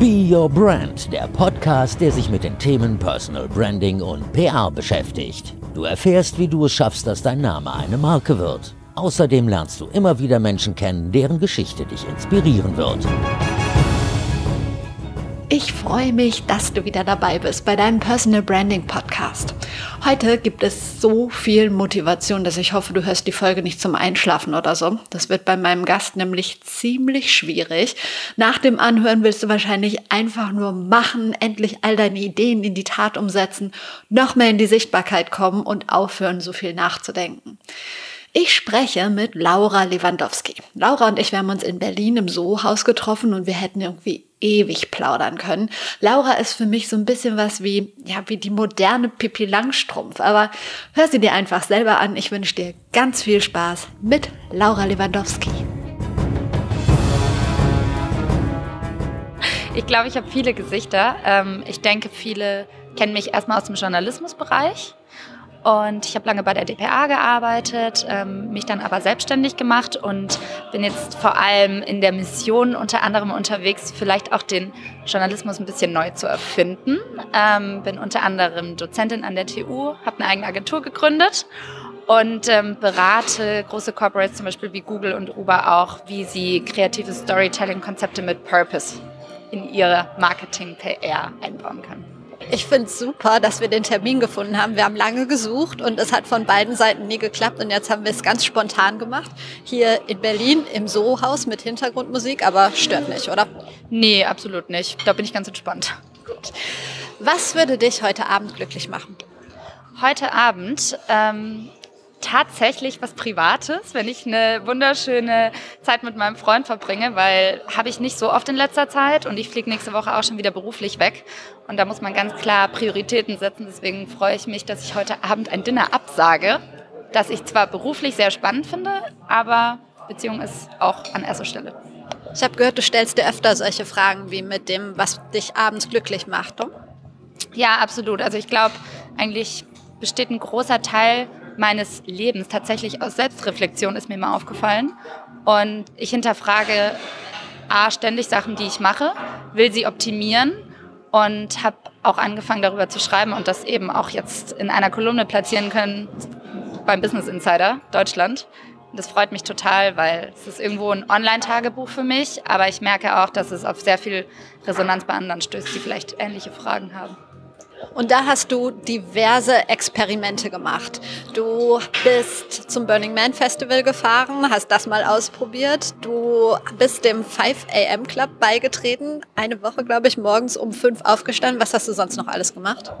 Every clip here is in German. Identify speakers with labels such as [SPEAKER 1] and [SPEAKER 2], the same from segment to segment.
[SPEAKER 1] Be Your Brand, der Podcast, der sich mit den Themen Personal Branding und PR beschäftigt. Du erfährst, wie du es schaffst, dass dein Name eine Marke wird. Außerdem lernst du immer wieder Menschen kennen, deren Geschichte dich inspirieren wird.
[SPEAKER 2] Ich freue mich, dass du wieder dabei bist bei deinem Personal Branding Podcast. Heute gibt es so viel Motivation, dass ich hoffe, du hörst die Folge nicht zum Einschlafen oder so. Das wird bei meinem Gast nämlich ziemlich schwierig. Nach dem Anhören willst du wahrscheinlich einfach nur machen, endlich all deine Ideen in die Tat umsetzen, noch mehr in die Sichtbarkeit kommen und aufhören, so viel nachzudenken. Ich spreche mit Laura Lewandowski. Laura und ich, wir haben uns in Berlin im Soho-Haus getroffen und wir hätten irgendwie ewig plaudern können. Laura ist für mich so ein bisschen was wie, ja, wie die moderne Pippi Langstrumpf. Aber hör sie dir einfach selber an. Ich wünsche dir ganz viel Spaß mit Laura Lewandowski.
[SPEAKER 3] Ich glaube, ich habe viele Gesichter. Ähm, ich denke, viele kennen mich erstmal aus dem Journalismusbereich. Und ich habe lange bei der DPA gearbeitet, ähm, mich dann aber selbstständig gemacht und bin jetzt vor allem in der Mission unter anderem unterwegs, vielleicht auch den Journalismus ein bisschen neu zu erfinden. Ähm, bin unter anderem Dozentin an der TU, habe eine eigene Agentur gegründet und ähm, berate große Corporates, zum Beispiel wie Google und Uber auch, wie sie kreative Storytelling-Konzepte mit Purpose in ihre Marketing-PR einbauen können.
[SPEAKER 2] Ich finde es super, dass wir den Termin gefunden haben. Wir haben lange gesucht und es hat von beiden Seiten nie geklappt und jetzt haben wir es ganz spontan gemacht. Hier in Berlin im Soho-Haus mit Hintergrundmusik, aber stört nicht, oder?
[SPEAKER 3] Nee, absolut nicht. Da bin ich ganz entspannt.
[SPEAKER 2] Gut. Was würde dich heute Abend glücklich machen?
[SPEAKER 3] Heute Abend ähm, tatsächlich was Privates, wenn ich eine wunderschöne Zeit mit meinem Freund verbringe, weil habe ich nicht so oft in letzter Zeit und ich fliege nächste Woche auch schon wieder beruflich weg. Und da muss man ganz klar Prioritäten setzen. Deswegen freue ich mich, dass ich heute Abend ein Dinner absage, das ich zwar beruflich sehr spannend finde, aber Beziehung ist auch an erster Stelle.
[SPEAKER 2] Ich habe gehört, du stellst dir öfter solche Fragen wie mit dem, was dich abends glücklich macht. Oder?
[SPEAKER 3] Ja, absolut. Also ich glaube, eigentlich besteht ein großer Teil meines Lebens tatsächlich aus Selbstreflexion, ist mir mal aufgefallen. Und ich hinterfrage A, ständig Sachen, die ich mache, will sie optimieren und habe auch angefangen darüber zu schreiben und das eben auch jetzt in einer Kolumne platzieren können beim Business Insider Deutschland. Das freut mich total, weil es ist irgendwo ein Online-Tagebuch für mich, aber ich merke auch, dass es auf sehr viel Resonanz bei anderen stößt, die vielleicht ähnliche Fragen haben.
[SPEAKER 2] Und da hast du diverse Experimente gemacht. Du bist zum Burning Man Festival gefahren, hast das mal ausprobiert. Du bist dem 5 AM Club beigetreten. Eine Woche, glaube ich, morgens um fünf aufgestanden. Was hast du sonst noch alles gemacht?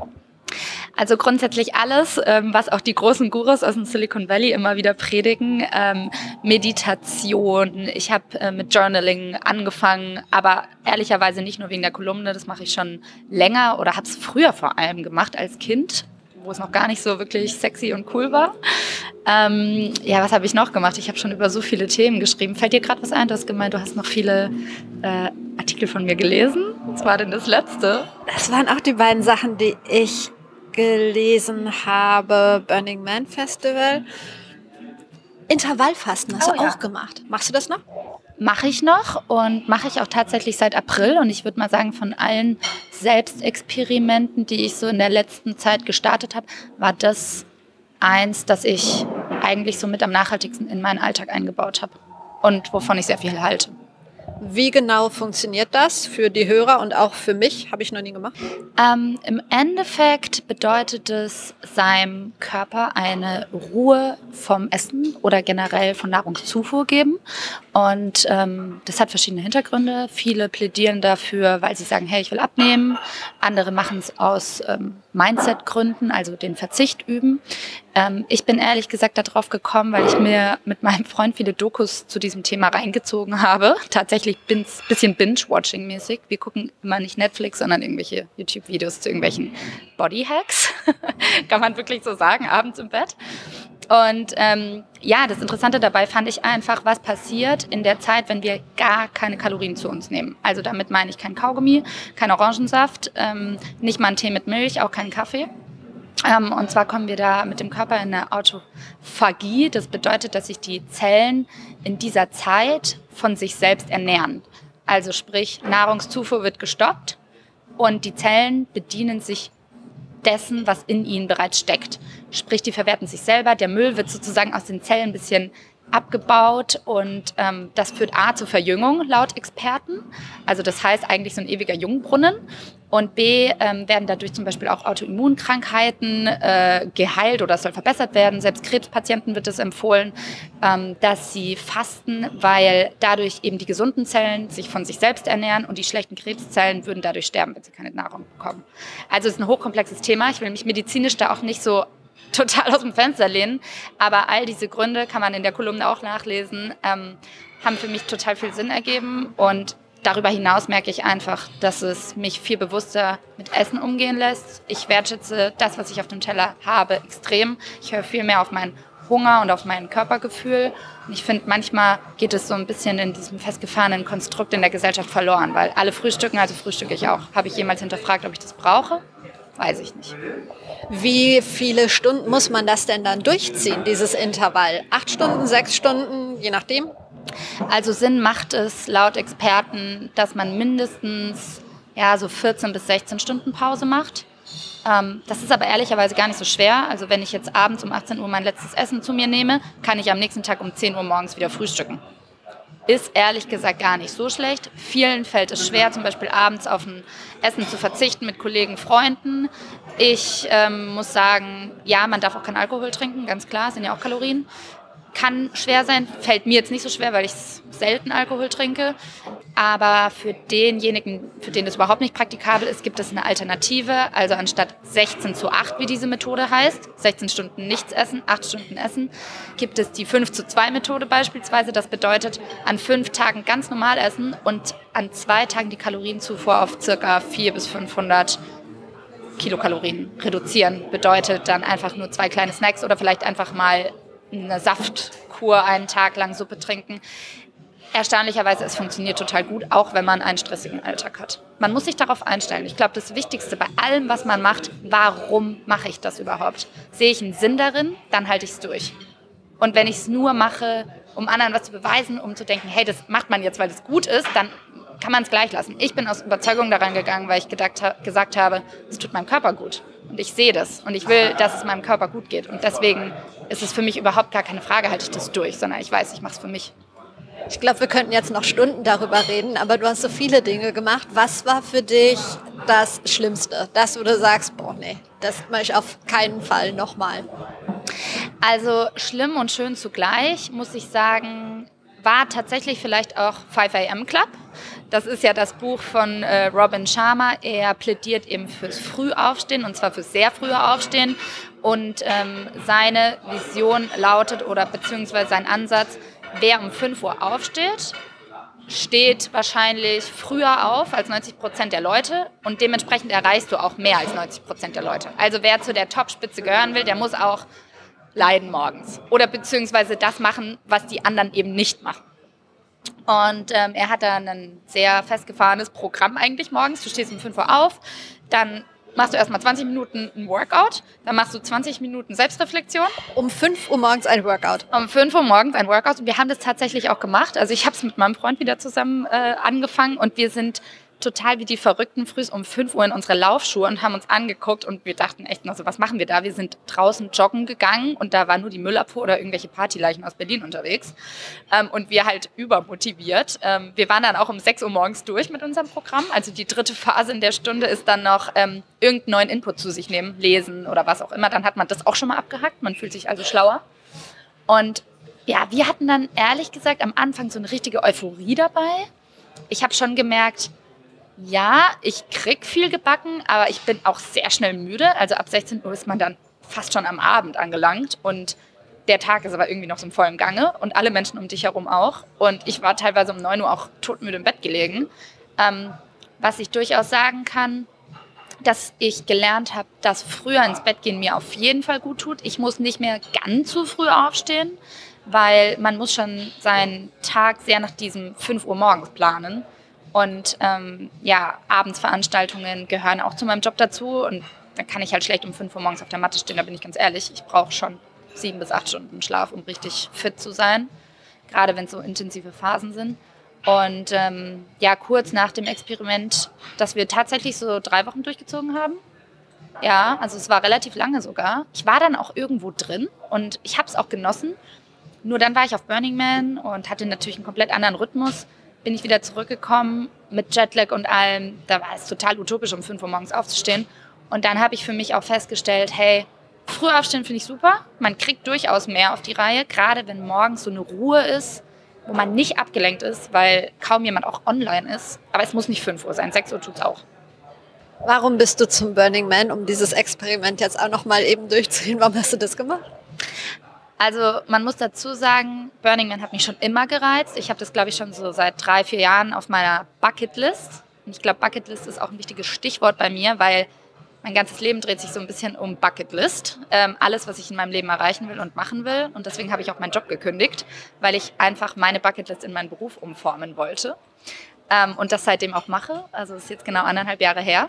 [SPEAKER 3] Also grundsätzlich alles, ähm, was auch die großen Gurus aus dem Silicon Valley immer wieder predigen. Ähm, Meditation, ich habe äh, mit Journaling angefangen, aber ehrlicherweise nicht nur wegen der Kolumne, das mache ich schon länger oder habe es früher vor allem gemacht als Kind wo es noch gar nicht so wirklich sexy und cool war. Ähm, ja, was habe ich noch gemacht? Ich habe schon über so viele Themen geschrieben. Fällt dir gerade was ein? Du hast gemeint, du hast noch viele äh, Artikel von mir gelesen. Was war denn das letzte?
[SPEAKER 2] Das waren auch die beiden Sachen, die ich gelesen habe, Burning Man Festival. Intervallfasten hast oh, du ja. auch gemacht. Machst du das noch?
[SPEAKER 3] Mache ich noch und mache ich auch tatsächlich seit April. Und ich würde mal sagen, von allen Selbstexperimenten, die ich so in der letzten Zeit gestartet habe, war das eins, das ich eigentlich so mit am nachhaltigsten in meinen Alltag eingebaut habe und wovon ich sehr viel halte.
[SPEAKER 2] Wie genau funktioniert das für die Hörer und auch für mich? Habe ich noch nie gemacht.
[SPEAKER 3] Ähm, Im Endeffekt bedeutet es seinem Körper eine Ruhe vom Essen oder generell von Nahrungszufuhr geben. Und ähm, das hat verschiedene Hintergründe. Viele plädieren dafür, weil sie sagen, hey, ich will abnehmen. Andere machen es aus ähm, Mindset-Gründen, also den Verzicht üben. Ähm, ich bin ehrlich gesagt darauf gekommen, weil ich mir mit meinem Freund viele Dokus zu diesem Thema reingezogen habe. Tatsächlich bin bisschen Binge-Watching-mäßig. Wir gucken immer nicht Netflix, sondern irgendwelche YouTube-Videos zu irgendwelchen Body-Hacks. Kann man wirklich so sagen, abends im Bett. Und ähm, ja, das Interessante dabei fand ich einfach, was passiert in der Zeit, wenn wir gar keine Kalorien zu uns nehmen. Also damit meine ich kein Kaugummi, kein Orangensaft, ähm, nicht mal einen Tee mit Milch, auch keinen Kaffee. Ähm, und zwar kommen wir da mit dem Körper in eine Autophagie. Das bedeutet, dass sich die Zellen in dieser Zeit von sich selbst ernähren. Also sprich, Nahrungszufuhr wird gestoppt und die Zellen bedienen sich dessen, was in ihnen bereits steckt. Sprich, die verwerten sich selber. Der Müll wird sozusagen aus den Zellen ein bisschen abgebaut und ähm, das führt A zur Verjüngung laut Experten. Also das heißt eigentlich so ein ewiger Jungbrunnen. Und B ähm, werden dadurch zum Beispiel auch Autoimmunkrankheiten äh, geheilt oder soll verbessert werden. Selbst Krebspatienten wird es empfohlen, ähm, dass sie fasten, weil dadurch eben die gesunden Zellen sich von sich selbst ernähren und die schlechten Krebszellen würden dadurch sterben, wenn sie keine Nahrung bekommen. Also es ist ein hochkomplexes Thema. Ich will mich medizinisch da auch nicht so total aus dem Fenster lehnen. Aber all diese Gründe kann man in der Kolumne auch nachlesen, ähm, haben für mich total viel Sinn ergeben. Und darüber hinaus merke ich einfach, dass es mich viel bewusster mit Essen umgehen lässt. Ich wertschätze das, was ich auf dem Teller habe, extrem. Ich höre viel mehr auf meinen Hunger und auf mein Körpergefühl. Und ich finde, manchmal geht es so ein bisschen in diesem festgefahrenen Konstrukt in der Gesellschaft verloren, weil alle frühstücken, also frühstücke ich auch. Habe ich jemals hinterfragt, ob ich das brauche? Weiß ich nicht.
[SPEAKER 2] Wie viele Stunden muss man das denn dann durchziehen, dieses Intervall? Acht Stunden, sechs Stunden, je nachdem?
[SPEAKER 3] Also Sinn macht es laut Experten, dass man mindestens ja, so 14 bis 16 Stunden Pause macht. Ähm, das ist aber ehrlicherweise gar nicht so schwer. Also wenn ich jetzt abends um 18 Uhr mein letztes Essen zu mir nehme, kann ich am nächsten Tag um 10 Uhr morgens wieder frühstücken. Ist ehrlich gesagt gar nicht so schlecht. Vielen fällt es schwer, zum Beispiel abends auf ein Essen zu verzichten mit Kollegen, Freunden. Ich ähm, muss sagen, ja, man darf auch keinen Alkohol trinken, ganz klar, sind ja auch Kalorien kann schwer sein, fällt mir jetzt nicht so schwer, weil ich selten Alkohol trinke. Aber für denjenigen, für den das überhaupt nicht praktikabel ist, gibt es eine Alternative. Also anstatt 16 zu 8, wie diese Methode heißt, 16 Stunden nichts essen, 8 Stunden essen, gibt es die 5 zu 2 Methode beispielsweise. Das bedeutet, an fünf Tagen ganz normal essen und an zwei Tagen die Kalorienzufuhr auf circa 400 bis 500 Kilokalorien reduzieren. Bedeutet dann einfach nur zwei kleine Snacks oder vielleicht einfach mal eine Saftkur einen Tag lang Suppe trinken. Erstaunlicherweise, es funktioniert total gut, auch wenn man einen stressigen Alltag hat. Man muss sich darauf einstellen. Ich glaube, das Wichtigste bei allem, was man macht, warum mache ich das überhaupt? Sehe ich einen Sinn darin, dann halte ich es durch. Und wenn ich es nur mache, um anderen was zu beweisen, um zu denken, hey, das macht man jetzt, weil es gut ist, dann kann man es gleich lassen. Ich bin aus Überzeugung daran gegangen, weil ich gedacht, gesagt habe, es tut meinem Körper gut. Und ich sehe das. Und ich will, dass es meinem Körper gut geht. Und deswegen ist es für mich überhaupt gar keine Frage, halte ich das durch, sondern ich weiß, ich mache es für mich.
[SPEAKER 2] Ich glaube, wir könnten jetzt noch Stunden darüber reden, aber du hast so viele Dinge gemacht. Was war für dich das Schlimmste? Das, wo du sagst, boah, nee, das mache ich auf keinen Fall nochmal.
[SPEAKER 3] Also schlimm und schön zugleich, muss ich sagen, war tatsächlich vielleicht auch 5 AM Club. Das ist ja das Buch von äh, Robin Sharma. Er plädiert eben fürs Frühaufstehen und zwar fürs sehr frühe Aufstehen. Und ähm, seine Vision lautet oder beziehungsweise sein Ansatz, wer um 5 Uhr aufsteht, steht wahrscheinlich früher auf als 90 Prozent der Leute und dementsprechend erreichst du auch mehr als 90 Prozent der Leute. Also wer zu der Topspitze gehören will, der muss auch leiden morgens oder beziehungsweise das machen, was die anderen eben nicht machen. Und ähm, er hat dann ein sehr festgefahrenes Programm eigentlich morgens. Du stehst um 5 Uhr auf, dann machst du erstmal 20 Minuten ein Workout, dann machst du 20 Minuten Selbstreflexion.
[SPEAKER 2] Um 5 Uhr morgens ein Workout.
[SPEAKER 3] Um 5 Uhr morgens ein Workout. Und wir haben das tatsächlich auch gemacht. Also ich habe es mit meinem Freund wieder zusammen äh, angefangen und wir sind total wie die Verrückten früh um 5 Uhr in unsere Laufschuhe und haben uns angeguckt und wir dachten echt, also was machen wir da? Wir sind draußen joggen gegangen und da war nur die Müllabfuhr oder irgendwelche Partyleichen aus Berlin unterwegs ähm, und wir halt übermotiviert. Ähm, wir waren dann auch um 6 Uhr morgens durch mit unserem Programm. Also die dritte Phase in der Stunde ist dann noch ähm, irgendeinen neuen Input zu sich nehmen, lesen oder was auch immer. Dann hat man das auch schon mal abgehackt. Man fühlt sich also schlauer. Und ja, wir hatten dann ehrlich gesagt am Anfang so eine richtige Euphorie dabei. Ich habe schon gemerkt, ja, ich krieg viel gebacken, aber ich bin auch sehr schnell müde. Also ab 16 Uhr ist man dann fast schon am Abend angelangt und der Tag ist aber irgendwie noch so im vollen Gange und alle Menschen um dich herum auch. Und ich war teilweise um 9 Uhr auch todmüde im Bett gelegen. Ähm, was ich durchaus sagen kann, dass ich gelernt habe, dass früher ins Bett gehen mir auf jeden Fall gut tut. Ich muss nicht mehr ganz zu früh aufstehen, weil man muss schon seinen Tag sehr nach diesem 5 Uhr morgens planen. Und ähm, ja, Abendsveranstaltungen gehören auch zu meinem Job dazu. Und dann kann ich halt schlecht um 5 Uhr morgens auf der Matte stehen, da bin ich ganz ehrlich. Ich brauche schon sieben bis acht Stunden Schlaf, um richtig fit zu sein. Gerade wenn es so intensive Phasen sind. Und ähm, ja, kurz nach dem Experiment, dass wir tatsächlich so drei Wochen durchgezogen haben. Ja, also es war relativ lange sogar. Ich war dann auch irgendwo drin und ich habe es auch genossen. Nur dann war ich auf Burning Man und hatte natürlich einen komplett anderen Rhythmus. Bin ich wieder zurückgekommen mit Jetlag und allem. Da war es total utopisch, um 5 Uhr morgens aufzustehen. Und dann habe ich für mich auch festgestellt, hey, früh aufstehen finde ich super. Man kriegt durchaus mehr auf die Reihe, gerade wenn morgens so eine Ruhe ist, wo man nicht abgelenkt ist, weil kaum jemand auch online ist. Aber es muss nicht 5 Uhr sein, 6 Uhr tut es auch.
[SPEAKER 2] Warum bist du zum Burning Man, um dieses Experiment jetzt auch noch mal eben durchzuziehen? Warum hast du das gemacht?
[SPEAKER 3] Also man muss dazu sagen, Burning Man hat mich schon immer gereizt. Ich habe das, glaube ich, schon so seit drei, vier Jahren auf meiner Bucketlist. Und ich glaube, Bucketlist ist auch ein wichtiges Stichwort bei mir, weil mein ganzes Leben dreht sich so ein bisschen um Bucketlist. Ähm, alles, was ich in meinem Leben erreichen will und machen will. Und deswegen habe ich auch meinen Job gekündigt, weil ich einfach meine Bucketlist in meinen Beruf umformen wollte. Ähm, und das seitdem auch mache. Also das ist jetzt genau anderthalb Jahre her.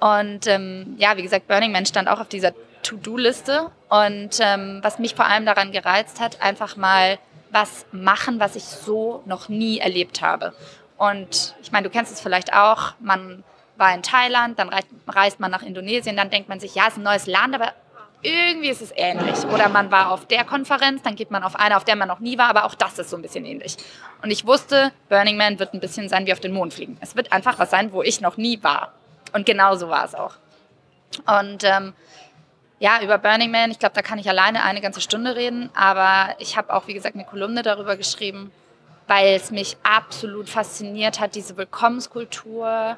[SPEAKER 3] Und ähm, ja, wie gesagt, Burning Man stand auch auf dieser To-Do-Liste. Und ähm, was mich vor allem daran gereizt hat, einfach mal was machen, was ich so noch nie erlebt habe. Und ich meine, du kennst es vielleicht auch, man war in Thailand, dann reist man nach Indonesien, dann denkt man sich, ja, es ist ein neues Land, aber irgendwie ist es ähnlich. Oder man war auf der Konferenz, dann geht man auf eine, auf der man noch nie war, aber auch das ist so ein bisschen ähnlich. Und ich wusste, Burning Man wird ein bisschen sein wie auf den Mond fliegen. Es wird einfach was sein, wo ich noch nie war. Und genau so war es auch. Und ähm, ja, über Burning Man, ich glaube, da kann ich alleine eine ganze Stunde reden, aber ich habe auch, wie gesagt, eine Kolumne darüber geschrieben, weil es mich absolut fasziniert hat, diese Willkommenskultur.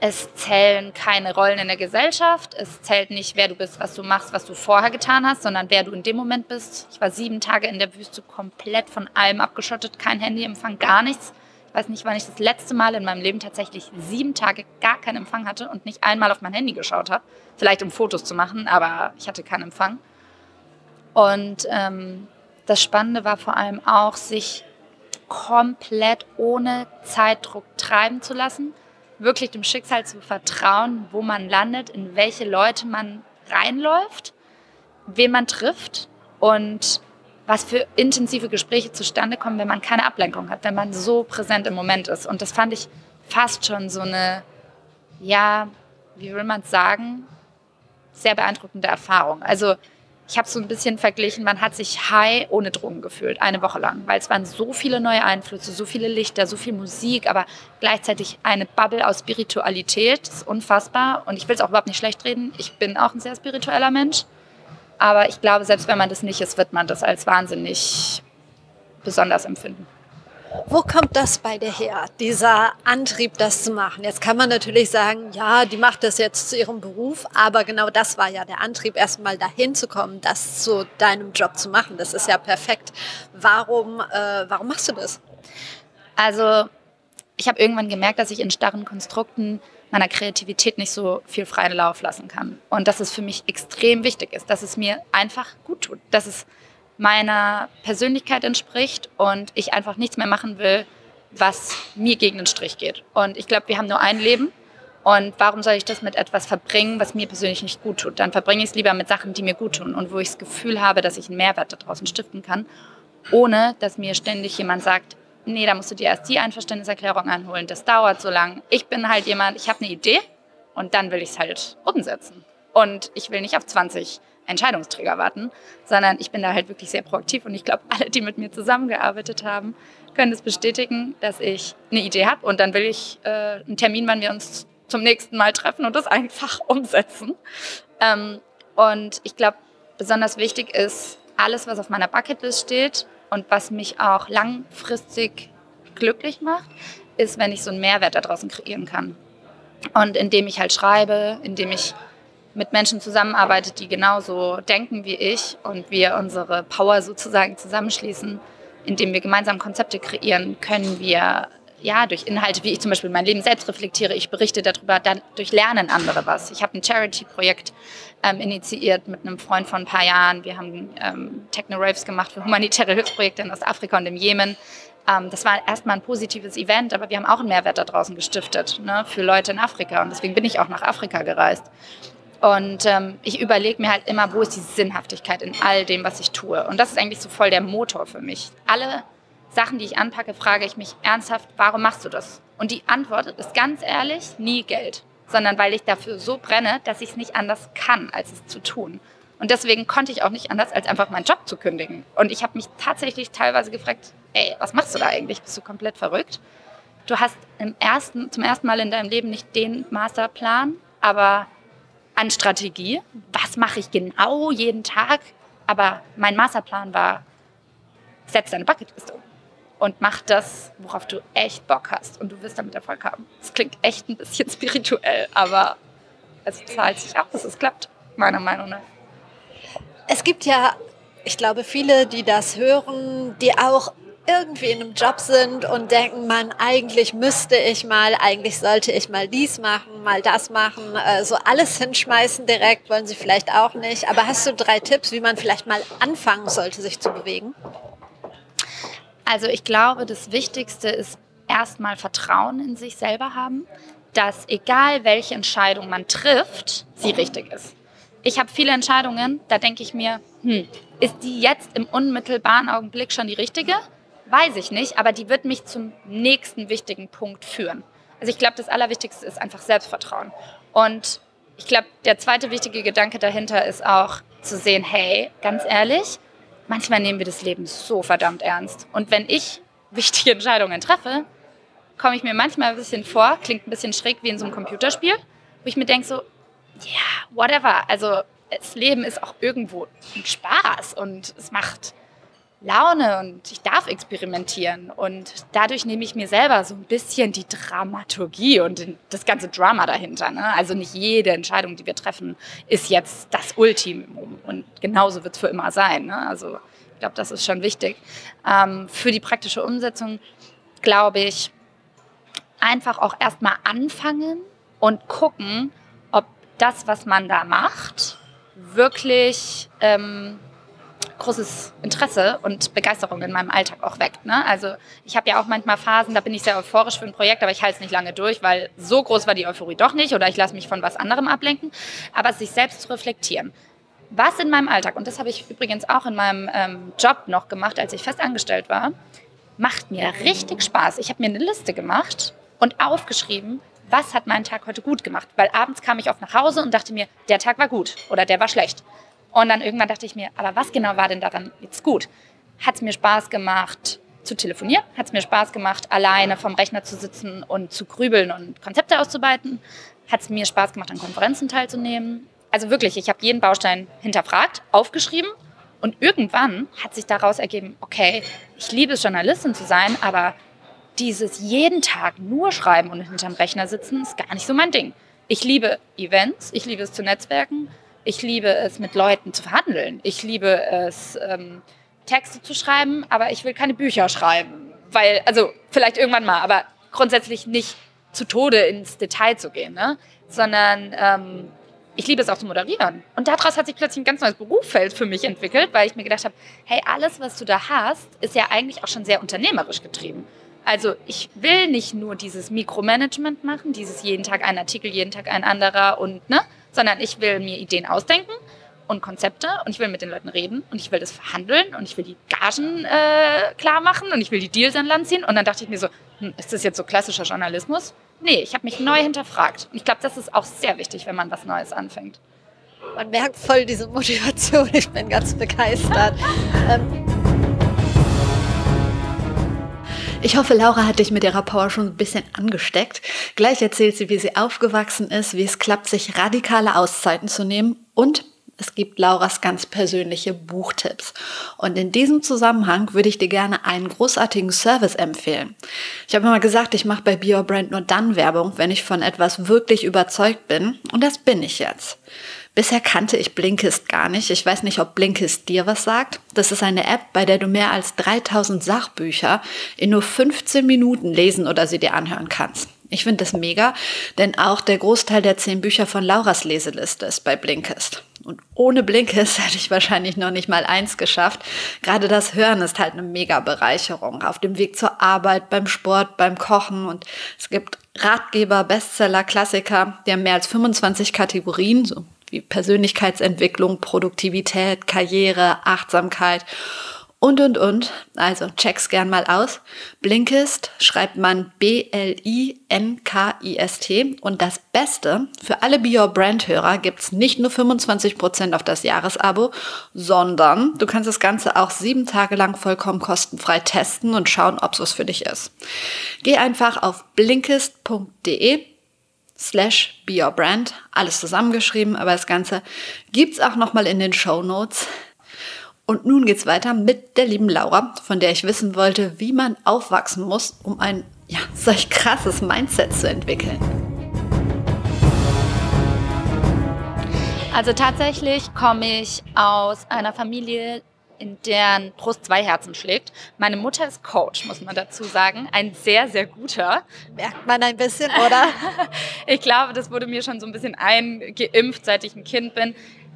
[SPEAKER 3] Es zählen keine Rollen in der Gesellschaft, es zählt nicht, wer du bist, was du machst, was du vorher getan hast, sondern wer du in dem Moment bist. Ich war sieben Tage in der Wüste komplett von allem abgeschottet, kein Handyempfang, gar nichts. Weiß nicht, wann ich das letzte Mal in meinem Leben tatsächlich sieben Tage gar keinen Empfang hatte und nicht einmal auf mein Handy geschaut habe. Vielleicht um Fotos zu machen, aber ich hatte keinen Empfang. Und ähm, das Spannende war vor allem auch, sich komplett ohne Zeitdruck treiben zu lassen, wirklich dem Schicksal zu vertrauen, wo man landet, in welche Leute man reinläuft, wen man trifft und was für intensive Gespräche zustande kommen, wenn man keine Ablenkung hat, wenn man so präsent im Moment ist. Und das fand ich fast schon so eine, ja, wie will man es sagen, sehr beeindruckende Erfahrung. Also ich habe so ein bisschen verglichen, man hat sich high ohne Drogen gefühlt, eine Woche lang, weil es waren so viele neue Einflüsse, so viele Lichter, so viel Musik, aber gleichzeitig eine Bubble aus Spiritualität, das ist unfassbar. Und ich will es auch überhaupt nicht schlecht reden, ich bin auch ein sehr spiritueller Mensch. Aber ich glaube, selbst wenn man das nicht ist, wird man das als wahnsinnig besonders empfinden.
[SPEAKER 2] Wo kommt das bei dir her, dieser Antrieb, das zu machen? Jetzt kann man natürlich sagen, ja, die macht das jetzt zu ihrem Beruf, aber genau das war ja der Antrieb, erstmal dahin zu kommen, das zu deinem Job zu machen. Das ist ja perfekt. Warum, äh, warum machst du das?
[SPEAKER 3] Also, ich habe irgendwann gemerkt, dass ich in starren Konstrukten meiner Kreativität nicht so viel freien Lauf lassen kann. Und dass es für mich extrem wichtig ist, dass es mir einfach gut tut, dass es meiner Persönlichkeit entspricht und ich einfach nichts mehr machen will, was mir gegen den Strich geht. Und ich glaube, wir haben nur ein Leben. Und warum soll ich das mit etwas verbringen, was mir persönlich nicht gut tut? Dann verbringe ich es lieber mit Sachen, die mir gut tun und wo ich das Gefühl habe, dass ich einen Mehrwert da draußen stiften kann, ohne dass mir ständig jemand sagt, nee, da musst du dir erst die Einverständniserklärung anholen, das dauert so lang. Ich bin halt jemand, ich habe eine Idee und dann will ich es halt umsetzen. Und ich will nicht auf 20 Entscheidungsträger warten, sondern ich bin da halt wirklich sehr proaktiv und ich glaube, alle, die mit mir zusammengearbeitet haben, können es das bestätigen, dass ich eine Idee habe und dann will ich äh, einen Termin, wann wir uns zum nächsten Mal treffen und das einfach umsetzen. Ähm, und ich glaube, besonders wichtig ist, alles, was auf meiner Bucketlist steht, und was mich auch langfristig glücklich macht, ist, wenn ich so einen Mehrwert da draußen kreieren kann. Und indem ich halt schreibe, indem ich mit Menschen zusammenarbeite, die genauso denken wie ich und wir unsere Power sozusagen zusammenschließen, indem wir gemeinsam Konzepte kreieren, können wir ja, durch Inhalte, wie ich zum Beispiel mein Leben selbst reflektiere, ich berichte darüber, dann durch Lernen andere was. Ich habe ein Charity-Projekt ähm, initiiert mit einem Freund von ein paar Jahren. Wir haben ähm, Techno-Raves gemacht für humanitäre Hilfsprojekte in Ostafrika und im Jemen. Ähm, das war erstmal ein positives Event, aber wir haben auch einen Mehrwert da draußen gestiftet ne, für Leute in Afrika. Und deswegen bin ich auch nach Afrika gereist. Und ähm, ich überlege mir halt immer, wo ist die Sinnhaftigkeit in all dem, was ich tue. Und das ist eigentlich so voll der Motor für mich. Alle Sachen, die ich anpacke, frage ich mich ernsthaft, warum machst du das? Und die Antwort ist ganz ehrlich, nie Geld, sondern weil ich dafür so brenne, dass ich es nicht anders kann, als es zu tun. Und deswegen konnte ich auch nicht anders, als einfach meinen Job zu kündigen. Und ich habe mich tatsächlich teilweise gefragt, ey, was machst du da eigentlich? Bist du komplett verrückt? Du hast im ersten, zum ersten Mal in deinem Leben nicht den Masterplan, aber an Strategie. Was mache ich genau jeden Tag? Aber mein Masterplan war, setz deine Bucketliste um und mach das, worauf du echt Bock hast und du wirst damit Erfolg haben. Das klingt echt ein bisschen spirituell, aber es zahlt sich dass es klappt, meiner Meinung nach.
[SPEAKER 2] Es gibt ja, ich glaube, viele, die das hören, die auch irgendwie in einem Job sind und denken, man, eigentlich müsste ich mal, eigentlich sollte ich mal dies machen, mal das machen, äh, so alles hinschmeißen direkt wollen sie vielleicht auch nicht. Aber hast du drei Tipps, wie man vielleicht mal anfangen sollte, sich zu bewegen?
[SPEAKER 3] Also ich glaube, das Wichtigste ist erstmal Vertrauen in sich selber haben, dass egal welche Entscheidung man trifft, sie richtig ist. Ich habe viele Entscheidungen, da denke ich mir, hm, ist die jetzt im unmittelbaren Augenblick schon die richtige? Weiß ich nicht, aber die wird mich zum nächsten wichtigen Punkt führen. Also ich glaube, das Allerwichtigste ist einfach Selbstvertrauen. Und ich glaube, der zweite wichtige Gedanke dahinter ist auch zu sehen, hey, ganz ehrlich, manchmal nehmen wir das Leben so verdammt ernst. Und wenn ich wichtige Entscheidungen treffe, komme ich mir manchmal ein bisschen vor, klingt ein bisschen schräg wie in so einem Computerspiel, wo ich mir denke so, ja, yeah, whatever. Also das Leben ist auch irgendwo ein Spaß und es macht Laune und ich darf experimentieren. Und dadurch nehme ich mir selber so ein bisschen die Dramaturgie und das ganze Drama dahinter. Ne? Also nicht jede Entscheidung, die wir treffen, ist jetzt das Ultimum. Und genauso wird es für immer sein. Ne? Also ich glaube, das ist schon wichtig. Ähm, für die praktische Umsetzung glaube ich, einfach auch erstmal anfangen und gucken, ob das, was man da macht, wirklich ähm, großes Interesse und Begeisterung in meinem Alltag auch weg. Ne? Also ich habe ja auch manchmal Phasen, da bin ich sehr euphorisch für ein Projekt, aber ich halte es nicht lange durch, weil so groß war die Euphorie doch nicht oder ich lasse mich von was anderem ablenken. Aber sich selbst zu reflektieren. Was in meinem Alltag, und das habe ich übrigens auch in meinem ähm, Job noch gemacht, als ich fest angestellt war, macht mir richtig Spaß. Ich habe mir eine Liste gemacht und aufgeschrieben, was hat meinen Tag heute gut gemacht. Weil abends kam ich oft nach Hause und dachte mir, der Tag war gut oder der war schlecht. Und dann irgendwann dachte ich mir, aber was genau war denn daran jetzt gut? Hat es mir Spaß gemacht zu telefonieren? Hat es mir Spaß gemacht, alleine vom Rechner zu sitzen und zu grübeln und Konzepte auszuarbeiten? Hat es mir Spaß gemacht, an Konferenzen teilzunehmen? Also wirklich, ich habe jeden Baustein hinterfragt, aufgeschrieben und irgendwann hat sich daraus ergeben, okay, ich liebe es, Journalistin zu sein, aber dieses jeden Tag nur schreiben und hinterm Rechner sitzen ist gar nicht so mein Ding. Ich liebe Events, ich liebe es zu netzwerken ich liebe es, mit Leuten zu verhandeln. Ich liebe es, ähm, Texte zu schreiben, aber ich will keine Bücher schreiben. Weil, also vielleicht irgendwann mal, aber grundsätzlich nicht zu Tode ins Detail zu gehen, ne? sondern ähm, ich liebe es auch zu moderieren. Und daraus hat sich plötzlich ein ganz neues Berufsfeld für mich entwickelt, weil ich mir gedacht habe, hey, alles, was du da hast, ist ja eigentlich auch schon sehr unternehmerisch getrieben. Also ich will nicht nur dieses Mikromanagement machen, dieses jeden Tag ein Artikel, jeden Tag ein anderer und ne, sondern ich will mir Ideen ausdenken und Konzepte und ich will mit den Leuten reden und ich will das verhandeln und ich will die Gagen äh, klar machen und ich will die Deals an Land ziehen. Und dann dachte ich mir so, hm, ist das jetzt so klassischer Journalismus? Nee, ich habe mich neu hinterfragt. Und ich glaube, das ist auch sehr wichtig, wenn man was Neues anfängt.
[SPEAKER 2] Man merkt voll diese Motivation. Ich bin ganz begeistert. ähm, ich hoffe, Laura hat dich mit ihrer Power schon ein bisschen angesteckt. Gleich erzählt sie, wie sie aufgewachsen ist, wie es klappt, sich radikale Auszeiten zu nehmen und es gibt Lauras ganz persönliche Buchtipps. Und in diesem Zusammenhang würde ich dir gerne einen großartigen Service empfehlen. Ich habe immer gesagt, ich mache bei Bio Brand nur dann Werbung, wenn ich von etwas wirklich überzeugt bin. Und das bin ich jetzt. Bisher kannte ich Blinkist gar nicht. Ich weiß nicht, ob Blinkist dir was sagt. Das ist eine App, bei der du mehr als 3000 Sachbücher in nur 15 Minuten lesen oder sie dir anhören kannst. Ich finde das mega, denn auch der Großteil der 10 Bücher von Lauras Leseliste ist bei Blinkist. Und ohne Blinkist hätte ich wahrscheinlich noch nicht mal eins geschafft. Gerade das Hören ist halt eine mega Bereicherung. Auf dem Weg zur Arbeit, beim Sport, beim Kochen. Und es gibt Ratgeber, Bestseller, Klassiker, die haben mehr als 25 Kategorien, so wie Persönlichkeitsentwicklung, Produktivität, Karriere, Achtsamkeit. und, und, und. Also check's gern mal aus. Blinkist schreibt man B-L-I-N-K-I-S-T. Und das Beste, für alle Be Your Brand-Hörer gibt's nicht nur 25% auf das Jahresabo, sondern du kannst das Ganze auch sieben Tage lang vollkommen kostenfrei testen und schauen, ob's was für dich ist. Geh einfach auf blinkist.de slash be your brand, alles zusammengeschrieben, aber das Ganze gibt's auch nochmal in den Show Notes. Und nun geht's weiter mit der lieben Laura, von der ich wissen wollte, wie man aufwachsen muss, um ein ja, solch krasses Mindset zu entwickeln.
[SPEAKER 3] Also tatsächlich komme ich aus einer Familie, in deren Brust zwei Herzen schlägt. Meine Mutter ist Coach, muss man dazu sagen. Ein sehr, sehr guter.
[SPEAKER 2] Merkt man ein bisschen, oder?
[SPEAKER 3] ich glaube, das wurde mir schon so ein bisschen eingeimpft, seit ich ein Kind bin.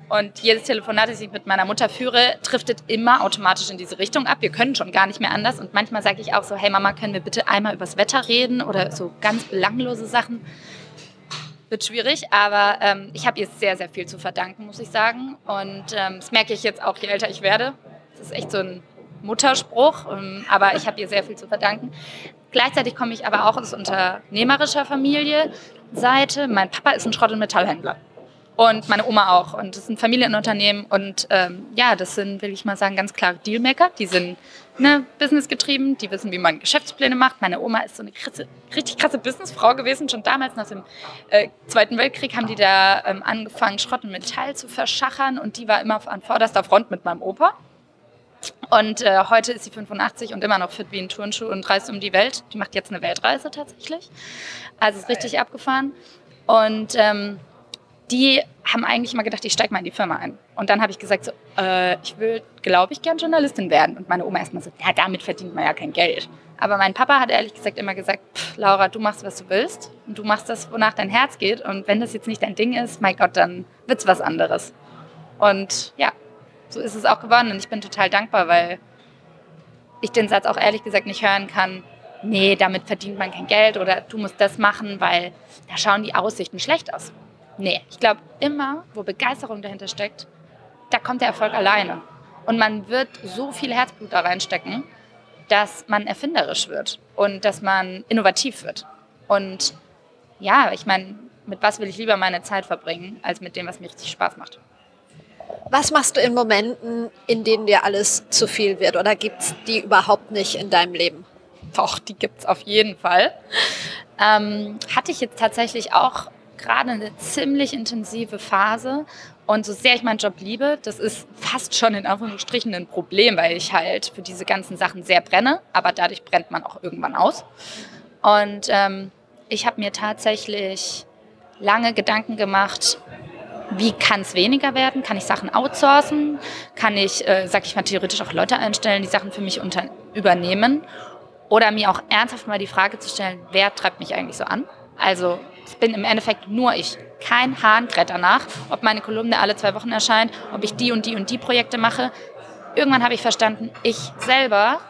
[SPEAKER 3] Und jedes Telefonat, das ich mit meiner Mutter führe, driftet immer automatisch in diese Richtung ab. Wir können schon gar nicht mehr anders. Und manchmal sage ich auch so, hey Mama, können wir bitte einmal übers Wetter reden oder so ganz belanglose Sachen. Wird schwierig, aber ähm, ich habe ihr sehr, sehr viel zu verdanken, muss ich sagen. Und ähm, das merke ich jetzt auch, je älter ich werde. Das ist echt so ein Mutterspruch, ähm, aber ich habe ihr sehr viel zu verdanken. Gleichzeitig komme ich aber auch aus unternehmerischer Familie Seite. Mein Papa ist ein Schrott- und Metallhändler und meine Oma auch. Und das sind Familienunternehmen und ähm, ja, das sind, will ich mal sagen, ganz klare Dealmaker. Die sind ne, businessgetrieben, die wissen, wie man Geschäftspläne macht. Meine Oma ist so eine krasse, richtig krasse Businessfrau gewesen. Schon damals nach dem äh, Zweiten Weltkrieg haben die da ähm, angefangen, Schrott und Metall zu verschachern und die war immer an vorderster Front mit meinem Opa. Und äh, heute ist sie 85 und immer noch fit wie ein Turnschuh und reist um die Welt. Die macht jetzt eine Weltreise tatsächlich. Also ist richtig abgefahren. Und ähm, die haben eigentlich immer gedacht, ich steige mal in die Firma ein. Und dann habe ich gesagt, so, äh, ich will, glaube ich, gern Journalistin werden. Und meine Oma erstmal so, ja, damit verdient man ja kein Geld. Aber mein Papa hat ehrlich gesagt immer gesagt, Laura, du machst, was du willst. Und du machst das, wonach dein Herz geht. Und wenn das jetzt nicht dein Ding ist, mein Gott, dann wird es was anderes. Und ja, so ist es auch geworden. Und ich bin total dankbar, weil ich den Satz auch ehrlich gesagt nicht hören kann, nee, damit verdient man kein Geld oder du musst das machen, weil da schauen die Aussichten schlecht aus. Nee, ich glaube immer, wo Begeisterung dahinter steckt, da kommt der Erfolg alleine. Und man wird so viel Herzblut da reinstecken, dass man erfinderisch wird und dass man innovativ wird. Und ja, ich meine, mit was will ich lieber meine Zeit verbringen, als mit dem, was mir richtig Spaß macht.
[SPEAKER 2] Was machst du in Momenten, in denen dir alles zu viel wird? Oder gibt es die überhaupt nicht in deinem Leben?
[SPEAKER 3] Doch, die gibt es auf jeden Fall. Ähm, hatte ich jetzt tatsächlich auch gerade eine ziemlich intensive Phase. Und so sehr ich meinen Job liebe, das ist fast schon in Anführungsstrichen ein Problem, weil ich halt für diese ganzen Sachen sehr brenne, aber dadurch brennt man auch irgendwann aus. Und ähm, ich habe mir tatsächlich lange Gedanken gemacht, wie kann es weniger werden? Kann ich Sachen outsourcen? Kann ich, äh, sag ich mal, theoretisch auch Leute einstellen, die Sachen für mich unter übernehmen? Oder mir auch ernsthaft mal die Frage zu stellen, wer treibt mich eigentlich so an? Also es bin im Endeffekt nur ich. Kein Hahn kräht danach, ob meine Kolumne alle zwei Wochen erscheint, ob ich die und die und die Projekte mache. Irgendwann habe ich verstanden, ich selber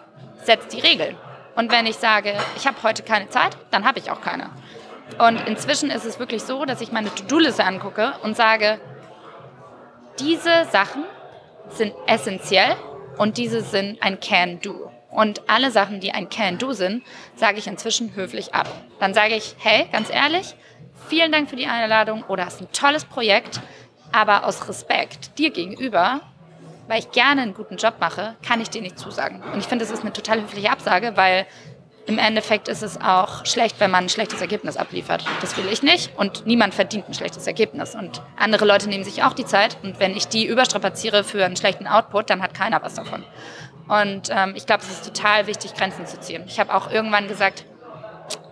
[SPEAKER 3] setze die Regeln. Und wenn ich sage, ich habe heute keine Zeit, dann habe ich auch keine. Und inzwischen ist es wirklich so, dass ich meine To-Do-Liste angucke und sage, diese Sachen sind essentiell und diese sind ein Can-Do. Und alle Sachen, die ein Can-Do sind, sage ich inzwischen höflich ab. Dann sage ich, hey, ganz ehrlich, vielen Dank für die Einladung oder hast ein tolles Projekt, aber aus Respekt dir gegenüber, weil ich gerne einen guten Job mache, kann ich dir nicht zusagen. Und ich finde, das ist eine total höfliche Absage, weil im Endeffekt ist es auch schlecht, wenn man ein schlechtes Ergebnis abliefert. Das will ich nicht und niemand verdient ein schlechtes Ergebnis. Und andere Leute nehmen sich auch die Zeit und wenn ich die überstrapaziere für einen schlechten Output, dann hat keiner was davon. Und ähm, ich glaube, es ist total wichtig, Grenzen zu ziehen. Ich habe auch irgendwann gesagt,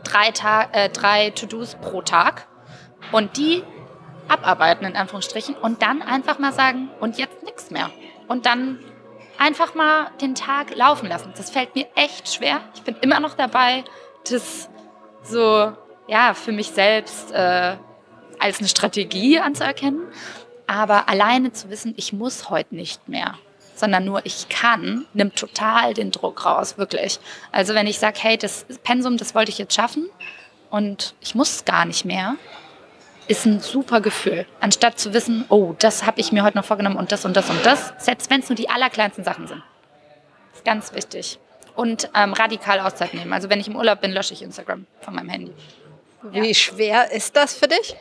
[SPEAKER 3] drei, äh, drei To-Dos pro Tag und die abarbeiten, in Anführungsstrichen, und dann einfach mal sagen, und jetzt nichts mehr. Und dann einfach mal den Tag laufen lassen. Das fällt mir echt schwer. Ich bin immer noch dabei, das so, ja, für mich selbst äh, als eine Strategie anzuerkennen. Aber alleine zu wissen, ich muss heute nicht mehr sondern nur ich kann, nimmt total den Druck raus, wirklich. Also wenn ich sage, hey, das Pensum, das wollte ich jetzt schaffen und ich muss gar nicht mehr, ist ein super Gefühl. Anstatt zu wissen, oh, das habe ich mir heute noch vorgenommen und das und das und das, selbst wenn es nur die allerkleinsten Sachen sind. Ganz wichtig. Und ähm, radikal Auszeit nehmen. Also wenn ich im Urlaub bin, lösche ich Instagram von meinem Handy.
[SPEAKER 2] Wie ja. schwer ist das für dich?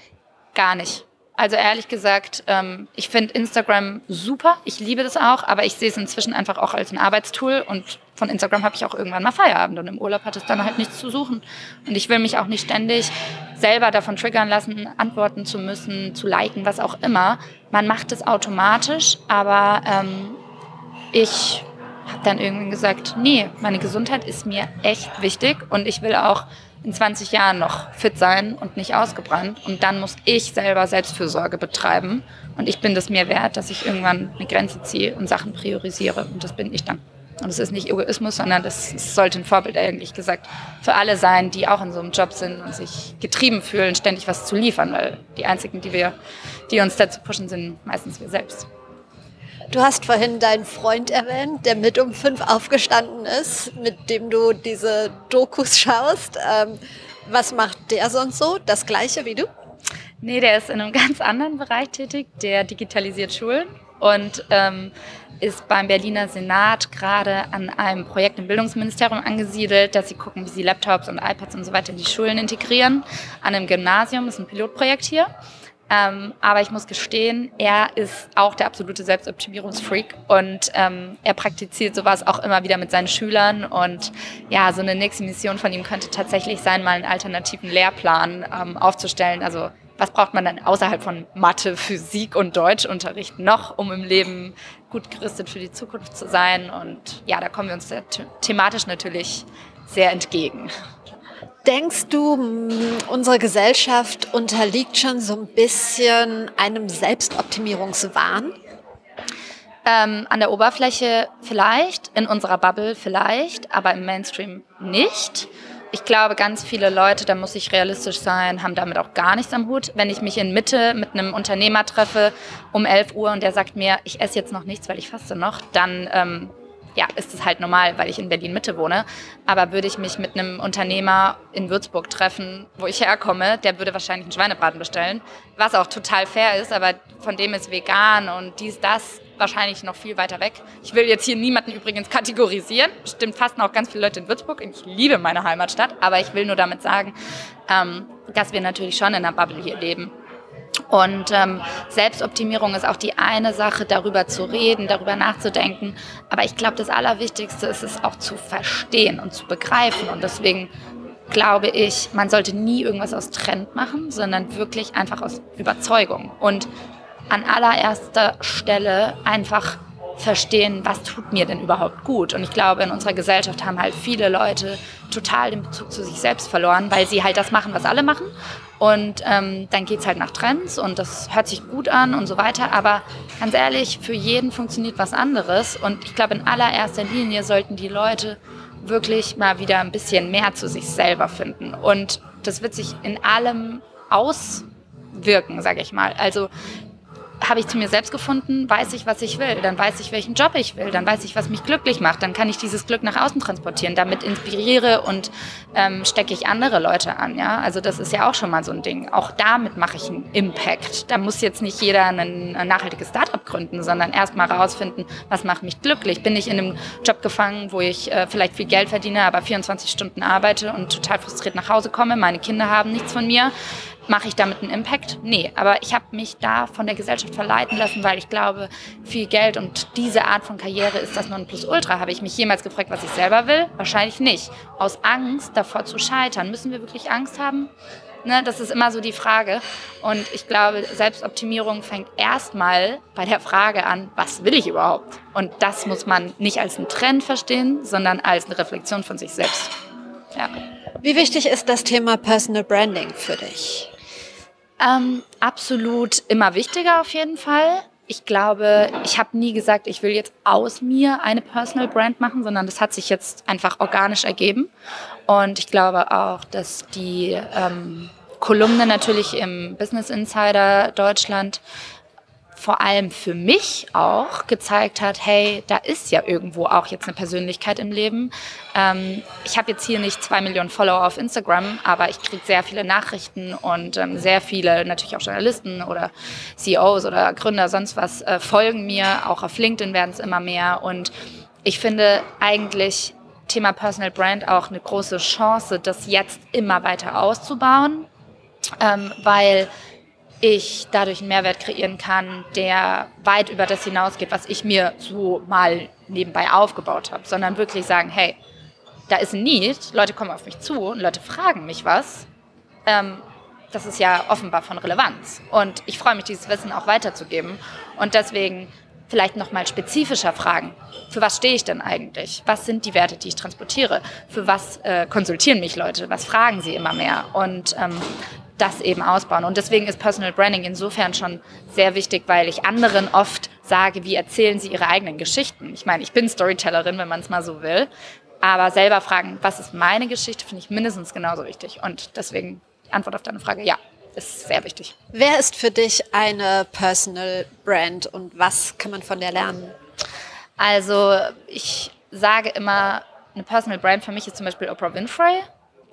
[SPEAKER 3] Gar nicht. Also ehrlich gesagt, ähm, ich finde Instagram super. Ich liebe das auch, aber ich sehe es inzwischen einfach auch als ein Arbeitstool und von Instagram habe ich auch irgendwann mal Feierabend und im Urlaub hat es dann halt nichts zu suchen. Und ich will mich auch nicht ständig selber davon triggern lassen, antworten zu müssen, zu liken, was auch immer. Man macht es automatisch, aber ähm, ich habe dann irgendwann gesagt, nee, meine Gesundheit ist mir echt wichtig und ich will auch in 20 Jahren noch fit sein und nicht ausgebrannt. Und dann muss ich selber Selbstfürsorge betreiben. Und ich bin das mir wert, dass ich irgendwann eine Grenze ziehe und Sachen priorisiere. Und das bin ich dann. Und es ist nicht Egoismus, sondern das, das sollte ein Vorbild, eigentlich gesagt, für alle sein, die auch in so einem Job sind und sich getrieben fühlen, ständig was zu liefern. Weil die einzigen, die, wir, die uns dazu pushen, sind meistens wir selbst.
[SPEAKER 2] Du hast vorhin deinen Freund erwähnt, der mit um fünf aufgestanden ist, mit dem du diese Dokus schaust. Ähm, was macht der sonst so? Das gleiche wie du?
[SPEAKER 3] Nee, der ist in einem ganz anderen Bereich tätig. Der digitalisiert Schulen und ähm, ist beim Berliner Senat gerade an einem Projekt im Bildungsministerium angesiedelt, dass sie gucken, wie sie Laptops und iPads und so weiter in die Schulen integrieren. An einem Gymnasium ist ein Pilotprojekt hier. Ähm, aber ich muss gestehen, er ist auch der absolute Selbstoptimierungsfreak und ähm, er praktiziert sowas auch immer wieder mit seinen Schülern. Und ja, so eine nächste Mission von ihm könnte tatsächlich sein, mal einen alternativen Lehrplan ähm, aufzustellen. Also was braucht man dann außerhalb von Mathe, Physik und Deutschunterricht noch, um im Leben gut gerüstet für die Zukunft zu sein? Und ja, da kommen wir uns thematisch natürlich sehr entgegen.
[SPEAKER 2] Denkst du, unsere Gesellschaft unterliegt schon so ein bisschen einem Selbstoptimierungswahn?
[SPEAKER 3] Ähm, an der Oberfläche vielleicht, in unserer Bubble vielleicht, aber im Mainstream nicht. Ich glaube, ganz viele Leute, da muss ich realistisch sein, haben damit auch gar nichts am Hut. Wenn ich mich in Mitte mit einem Unternehmer treffe um 11 Uhr und der sagt mir, ich esse jetzt noch nichts, weil ich faste noch, dann ähm, ja, ist es halt normal, weil ich in Berlin Mitte wohne. Aber würde ich mich mit einem Unternehmer in Würzburg treffen, wo ich herkomme, der würde wahrscheinlich einen Schweinebraten bestellen, was auch total fair ist, aber von dem ist vegan und dies, das wahrscheinlich noch viel weiter weg. Ich will jetzt hier niemanden übrigens kategorisieren. Stimmt fast noch ganz viele Leute in Würzburg. Ich liebe meine Heimatstadt, aber ich will nur damit sagen, ähm, dass wir natürlich schon in einer Bubble hier leben. Und ähm, Selbstoptimierung ist auch die eine Sache, darüber zu reden, darüber nachzudenken. Aber ich glaube, das Allerwichtigste ist es auch zu verstehen und zu begreifen. Und deswegen glaube ich, man sollte nie irgendwas aus Trend machen, sondern wirklich einfach aus Überzeugung. Und an allererster Stelle einfach verstehen, was tut mir denn überhaupt gut. Und ich glaube, in unserer Gesellschaft haben halt viele Leute total den Bezug zu sich selbst verloren, weil sie halt das machen, was alle machen. Und ähm, dann geht es halt nach Trends und das hört sich gut an und so weiter. Aber ganz ehrlich, für jeden funktioniert was anderes. Und ich glaube, in allererster Linie sollten die Leute wirklich mal wieder ein bisschen mehr zu sich selber finden. Und das wird sich in allem auswirken, sage ich mal. Also habe ich zu mir selbst gefunden, weiß ich, was ich will. Dann weiß ich, welchen Job ich will. Dann weiß ich, was mich glücklich macht. Dann kann ich dieses Glück nach außen transportieren. Damit inspiriere und ähm, stecke ich andere Leute an. Ja? Also das ist ja auch schon mal so ein Ding. Auch damit mache ich einen Impact. Da muss jetzt nicht jeder ein, ein nachhaltiges Startup gründen, sondern erst mal rausfinden, was macht mich glücklich. Bin ich in einem Job gefangen, wo ich äh, vielleicht viel Geld verdiene, aber 24 Stunden arbeite und total frustriert nach Hause komme. Meine Kinder haben nichts von mir Mache ich damit einen Impact? Nee, aber ich habe mich da von der Gesellschaft verleiten lassen, weil ich glaube, viel Geld und diese Art von Karriere ist das Nonplusultra. Habe ich mich jemals gefragt, was ich selber will? Wahrscheinlich nicht. Aus Angst davor zu scheitern. Müssen wir wirklich Angst haben? Ne, das ist immer so die Frage. Und ich glaube, Selbstoptimierung fängt erstmal bei der Frage an, was will ich überhaupt? Und das muss man nicht als einen Trend verstehen, sondern als eine Reflexion von sich selbst.
[SPEAKER 2] Ja. Wie wichtig ist das Thema Personal Branding für dich?
[SPEAKER 3] Ähm, absolut immer wichtiger auf jeden Fall. Ich glaube, ich habe nie gesagt, ich will jetzt aus mir eine Personal Brand machen, sondern das hat sich jetzt einfach organisch ergeben. Und ich glaube auch, dass die ähm, Kolumne natürlich im Business Insider Deutschland vor allem für mich auch gezeigt hat, hey, da ist ja irgendwo auch jetzt eine Persönlichkeit im Leben. Ähm, ich habe jetzt hier nicht zwei Millionen Follower auf Instagram, aber ich kriege sehr viele Nachrichten und ähm, sehr viele, natürlich auch Journalisten oder CEOs oder Gründer, sonst was, äh, folgen mir. Auch auf LinkedIn werden es immer mehr und ich finde eigentlich Thema Personal Brand auch eine große Chance, das jetzt immer weiter auszubauen, ähm, weil ich dadurch einen Mehrwert kreieren kann, der weit über das hinausgeht, was ich mir so mal nebenbei aufgebaut habe, sondern wirklich sagen, hey, da ist ein Need, Leute kommen auf mich zu und Leute fragen mich was. Ähm, das ist ja offenbar von Relevanz. Und ich freue mich, dieses Wissen auch weiterzugeben. Und deswegen vielleicht nochmal spezifischer fragen. Für was stehe ich denn eigentlich? Was sind die Werte, die ich transportiere? Für was äh, konsultieren mich Leute? Was fragen sie immer mehr? Und ähm, das eben ausbauen. Und deswegen ist Personal Branding insofern schon sehr wichtig, weil ich anderen oft sage, wie erzählen sie ihre eigenen Geschichten. Ich meine, ich bin Storytellerin, wenn man es mal so will. Aber selber fragen, was ist meine Geschichte, finde ich mindestens genauso wichtig. Und deswegen Antwort auf deine Frage, ja, ist sehr wichtig.
[SPEAKER 2] Wer ist für dich eine Personal Brand und was kann man von der lernen?
[SPEAKER 3] Also ich sage immer, eine Personal Brand für mich ist zum Beispiel Oprah Winfrey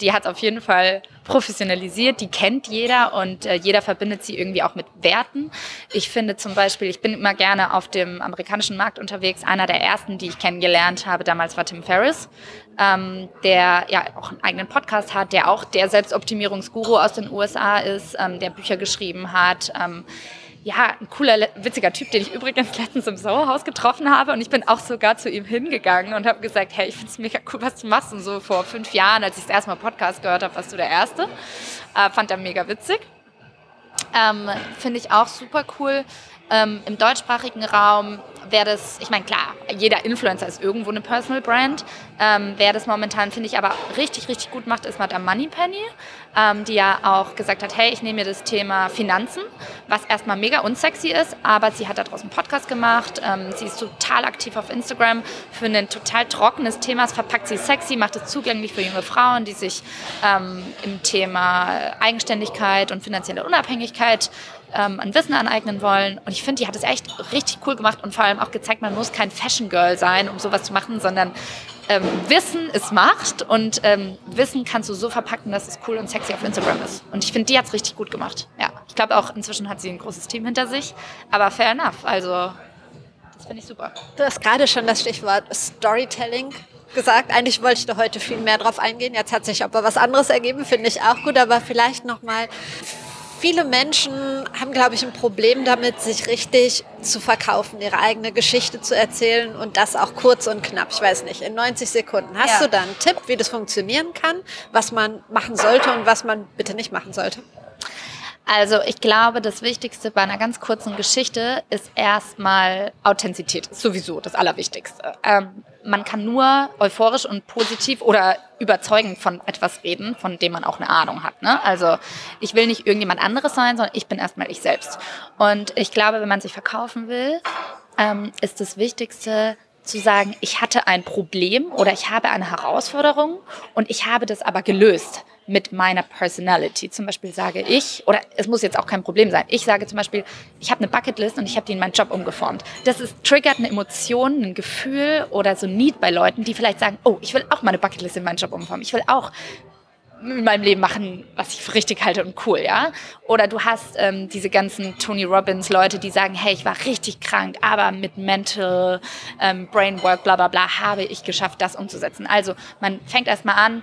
[SPEAKER 3] die hat auf jeden Fall professionalisiert, die kennt jeder und äh, jeder verbindet sie irgendwie auch mit Werten. Ich finde zum Beispiel, ich bin immer gerne auf dem amerikanischen Markt unterwegs. Einer der ersten, die ich kennengelernt habe damals, war Tim Ferriss, ähm, der ja auch einen eigenen Podcast hat, der auch der Selbstoptimierungsguru aus den USA ist, ähm, der Bücher geschrieben hat. Ähm, ja, ein cooler, witziger Typ, den ich übrigens letztens im Sauerhaus getroffen habe. Und ich bin auch sogar zu ihm hingegangen und habe gesagt, hey, ich finde es mega cool, was du machst. Und so vor fünf Jahren, als ich das erste Mal Podcast gehört habe, warst du der Erste. Äh, fand er mega witzig. Ähm, finde ich auch super cool. Ähm, Im deutschsprachigen Raum wäre das, ich meine, klar, jeder Influencer ist irgendwo eine Personal Brand. Ähm, wer das momentan, finde ich, aber richtig, richtig gut macht, ist Madame Moneypenny, ähm, die ja auch gesagt hat, hey, ich nehme mir das Thema Finanzen, was erstmal mega unsexy ist, aber sie hat da draußen einen Podcast gemacht, ähm, sie ist total aktiv auf Instagram für ein total trockenes Thema, es verpackt sie sexy, macht es zugänglich für junge Frauen, die sich ähm, im Thema Eigenständigkeit und finanzielle Unabhängigkeit ähm, ein Wissen aneignen wollen. Und ich finde, die hat es echt richtig cool gemacht und vor allem auch gezeigt, man muss kein Fashion Girl sein, um sowas zu machen, sondern ähm, Wissen ist Macht und ähm, Wissen kannst du so verpacken, dass es cool und sexy auf Instagram ist. Und ich finde, die hat es richtig gut gemacht. Ja, ich glaube auch inzwischen hat sie ein großes Team hinter sich, aber fair enough. Also das finde ich super.
[SPEAKER 2] Du hast gerade schon das Stichwort Storytelling gesagt. Eigentlich wollte ich da heute viel mehr drauf eingehen. Jetzt hat sich aber was anderes ergeben, finde ich auch gut. Aber vielleicht noch mal viele Menschen haben, glaube ich, ein Problem damit, sich richtig zu verkaufen, ihre eigene Geschichte zu erzählen und das auch kurz und knapp. Ich weiß nicht, in 90 Sekunden. Hast ja. du da einen Tipp, wie das funktionieren kann, was man machen sollte und was man bitte nicht machen sollte?
[SPEAKER 3] Also ich glaube, das Wichtigste bei einer ganz kurzen Geschichte ist erstmal Authentizität. Sowieso das Allerwichtigste. Ähm, man kann nur euphorisch und positiv oder überzeugend von etwas reden, von dem man auch eine Ahnung hat. Ne? Also ich will nicht irgendjemand anderes sein, sondern ich bin erstmal ich selbst. Und ich glaube, wenn man sich verkaufen will, ähm, ist das Wichtigste, zu sagen, ich hatte ein Problem oder ich habe eine Herausforderung und ich habe das aber gelöst mit meiner Personality. Zum Beispiel sage ich, oder es muss jetzt auch kein Problem sein, ich sage zum Beispiel, ich habe eine Bucketlist und ich habe die in meinen Job umgeformt. Das ist, triggert eine Emotion, ein Gefühl oder so ein Need bei Leuten, die vielleicht sagen, oh, ich will auch meine Bucketlist in meinen Job umformen. Ich will auch in meinem Leben machen, was ich für richtig halte und cool, ja. Oder du hast ähm, diese ganzen Tony Robbins Leute, die sagen, hey, ich war richtig krank, aber mit Mental ähm, Brainwork, bla bla bla, habe ich geschafft, das umzusetzen. Also man fängt erstmal an,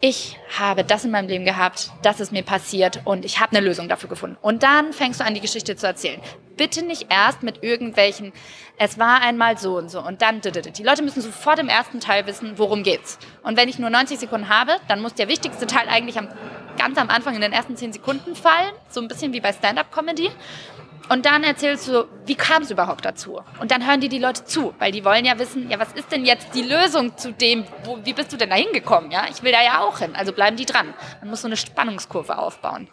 [SPEAKER 3] ich habe das in meinem Leben gehabt, das ist mir passiert und ich habe eine Lösung dafür gefunden. Und dann fängst du an, die Geschichte zu erzählen. Bitte nicht erst mit irgendwelchen, es war einmal so und so und dann, die Leute müssen sofort im ersten Teil wissen, worum geht's. Und wenn ich nur 90 Sekunden habe, dann muss der wichtigste Teil eigentlich am, ganz am Anfang in den ersten 10 Sekunden fallen, so ein bisschen wie bei Stand-up-Comedy. Und dann erzählst du, wie kam es überhaupt dazu? Und dann hören dir die Leute zu, weil die wollen ja wissen, ja, was ist denn jetzt die Lösung zu dem, wo, wie bist du denn da hingekommen? Ja, ich will da ja auch hin. Also bleiben die dran. Man muss so eine Spannungskurve aufbauen.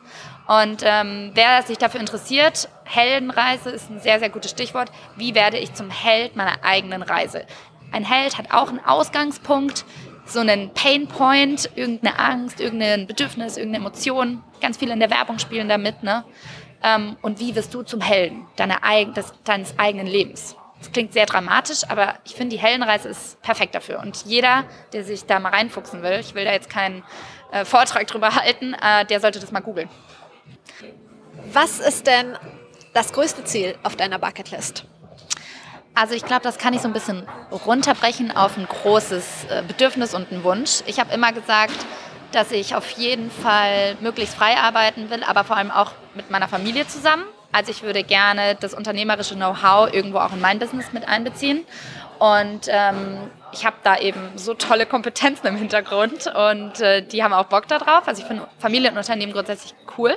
[SPEAKER 3] Und ähm, wer sich dafür interessiert, Heldenreise ist ein sehr, sehr gutes Stichwort. Wie werde ich zum Held meiner eigenen Reise? Ein Held hat auch einen Ausgangspunkt, so einen Painpoint, irgendeine Angst, irgendein Bedürfnis, irgendeine Emotion. Ganz viele in der Werbung spielen damit, ne? Ähm, und wie wirst du zum Helden deiner, des, deines eigenen Lebens? Das klingt sehr dramatisch, aber ich finde, die Heldenreise ist perfekt dafür. Und jeder, der sich da mal reinfuchsen will, ich will da jetzt keinen äh, Vortrag drüber halten, äh, der sollte das mal googeln.
[SPEAKER 2] Was ist denn das größte Ziel auf deiner Bucketlist?
[SPEAKER 3] Also ich glaube, das kann ich so ein bisschen runterbrechen auf ein großes äh, Bedürfnis und einen Wunsch. Ich habe immer gesagt, dass ich auf jeden Fall möglichst frei arbeiten will, aber vor allem auch mit meiner Familie zusammen. Also ich würde gerne das unternehmerische Know-how irgendwo auch in mein Business mit einbeziehen. Und ähm, ich habe da eben so tolle Kompetenzen im Hintergrund und äh, die haben auch Bock darauf. Also ich finde Familienunternehmen grundsätzlich cool.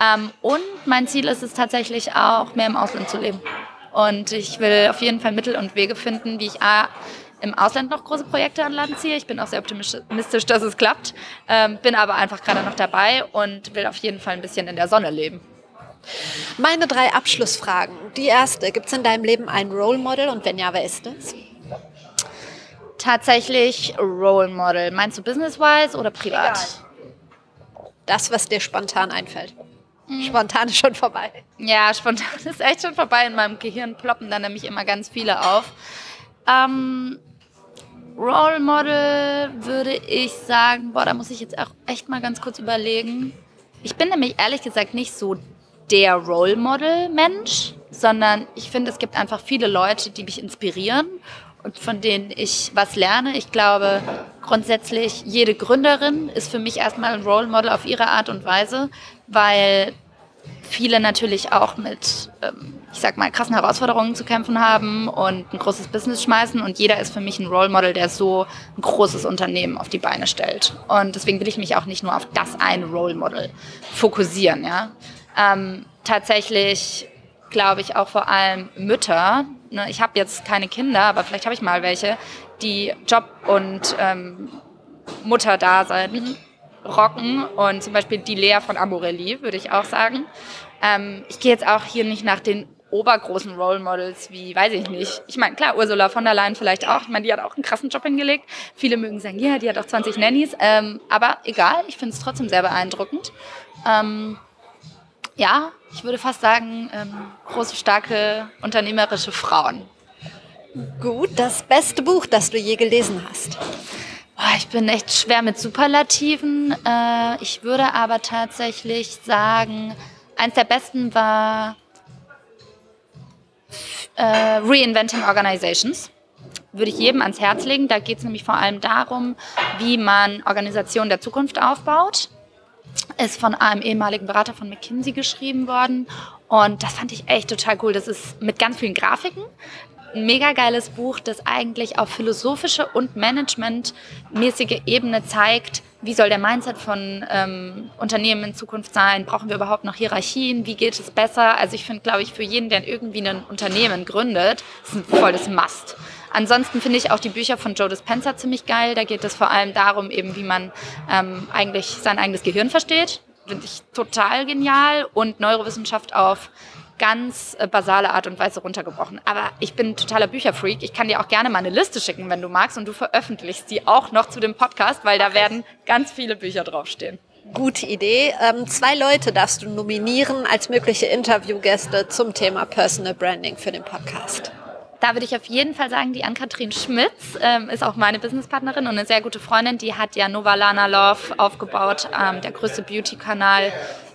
[SPEAKER 3] Ähm, und mein Ziel ist es tatsächlich auch, mehr im Ausland zu leben. Und ich will auf jeden Fall Mittel und Wege finden, wie ich A, im Ausland noch große Projekte an Land ziehe. Ich bin auch sehr optimistisch, dass es klappt. Ähm, bin aber einfach gerade noch dabei und will auf jeden Fall ein bisschen in der Sonne leben.
[SPEAKER 2] Meine drei Abschlussfragen. Die erste, gibt es in deinem Leben ein Role Model und wenn ja, wer ist es?
[SPEAKER 3] Tatsächlich Role Model. Meinst du business-wise oder privat?
[SPEAKER 2] Egal. Das, was dir spontan einfällt. Hm. Spontan ist schon vorbei.
[SPEAKER 3] Ja, spontan ist echt schon vorbei. In meinem Gehirn ploppen dann nämlich immer ganz viele auf. Ähm, Role Model würde ich sagen, boah, da muss ich jetzt auch echt mal ganz kurz überlegen. Ich bin nämlich ehrlich gesagt nicht so der Role Model Mensch, sondern ich finde, es gibt einfach viele Leute, die mich inspirieren und von denen ich was lerne. Ich glaube, grundsätzlich jede Gründerin ist für mich erstmal ein Role Model auf ihre Art und Weise, weil viele natürlich auch mit, ähm, ich sag mal, krassen Herausforderungen zu kämpfen haben und ein großes Business schmeißen. Und jeder ist für mich ein Role Model, der so ein großes Unternehmen auf die Beine stellt. Und deswegen will ich mich auch nicht nur auf das eine Role Model fokussieren. Ja? Ähm, tatsächlich glaube ich auch vor allem Mütter. Ne? Ich habe jetzt keine Kinder, aber vielleicht habe ich mal welche, die Job und ähm, Mutterdasein rocken und zum Beispiel die Lea von Amorelli, würde ich auch sagen. Ähm, ich gehe jetzt auch hier nicht nach den obergroßen Role Models wie, weiß ich nicht. Ich meine, klar, Ursula von der Leyen vielleicht auch. Ich meine, die hat auch einen krassen Job hingelegt. Viele mögen sagen, ja, die hat auch 20 Nannies. Ähm, aber egal, ich finde es trotzdem sehr beeindruckend. Ähm, ja, ich würde fast sagen, ähm, große, starke, unternehmerische Frauen.
[SPEAKER 2] Gut, das beste Buch, das du je gelesen hast.
[SPEAKER 3] Oh, ich bin echt schwer mit Superlativen. Äh, ich würde aber tatsächlich sagen, eins der besten war äh, Reinventing Organizations. Würde ich jedem ans Herz legen. Da geht es nämlich vor allem darum, wie man Organisationen der Zukunft aufbaut. Ist von einem ehemaligen Berater von McKinsey geschrieben worden. Und das fand ich echt total cool. Das ist mit ganz vielen Grafiken ein mega geiles Buch, das eigentlich auf philosophische und managementmäßige Ebene zeigt, wie soll der Mindset von ähm, Unternehmen in Zukunft sein? Brauchen wir überhaupt noch Hierarchien? Wie geht es besser? Also ich finde, glaube ich, für jeden, der irgendwie ein Unternehmen gründet, ist ein volles Must. Ansonsten finde ich auch die Bücher von Joe Dispenza ziemlich geil. Da geht es vor allem darum, eben wie man ähm, eigentlich sein eigenes Gehirn versteht. Finde ich total genial. Und Neurowissenschaft auf ganz äh, basale Art und Weise runtergebrochen. Aber ich bin totaler Bücherfreak. Ich kann dir auch gerne mal eine Liste schicken, wenn du magst. Und du veröffentlichst die auch noch zu dem Podcast, weil da werden ganz viele Bücher draufstehen.
[SPEAKER 2] Gute Idee. Ähm, zwei Leute darfst du nominieren als mögliche Interviewgäste zum Thema Personal Branding für den Podcast.
[SPEAKER 3] Da würde ich auf jeden Fall sagen, die Ann-Kathrin Schmitz ähm, ist auch meine Businesspartnerin und eine sehr gute Freundin. Die hat ja Novalana Love aufgebaut, ähm, der größte Beauty-Kanal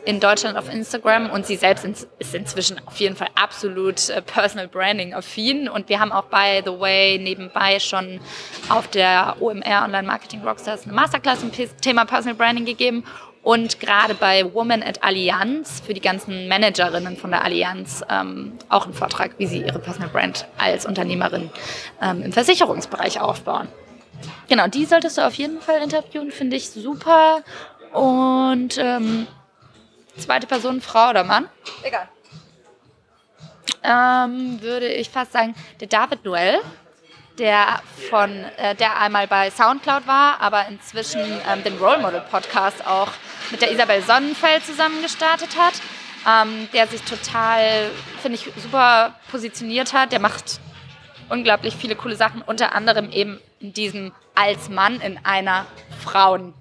[SPEAKER 3] in Deutschland auf Instagram und sie selbst ist inzwischen auf jeden Fall absolut äh, Personal Branding affin und wir haben auch by the way nebenbei schon auf der OMR Online Marketing Rockstars eine Masterclass zum Thema Personal Branding gegeben und gerade bei Woman at Allianz für die ganzen Managerinnen von der Allianz ähm, auch einen Vortrag, wie sie ihre Personal Brand als Unternehmerin ähm, im Versicherungsbereich aufbauen. Genau, die solltest du auf jeden Fall interviewen, finde ich super. Und ähm, Zweite Person, Frau oder Mann?
[SPEAKER 2] Egal.
[SPEAKER 3] Ähm, würde ich fast sagen, der David Noel, der von, äh, der einmal bei Soundcloud war, aber inzwischen ähm, den Role Model Podcast auch mit der Isabel Sonnenfeld zusammen gestartet hat, ähm, der sich total, finde ich, super positioniert hat. Der macht unglaublich viele coole Sachen, unter anderem eben in diesem als Mann in einer Frauen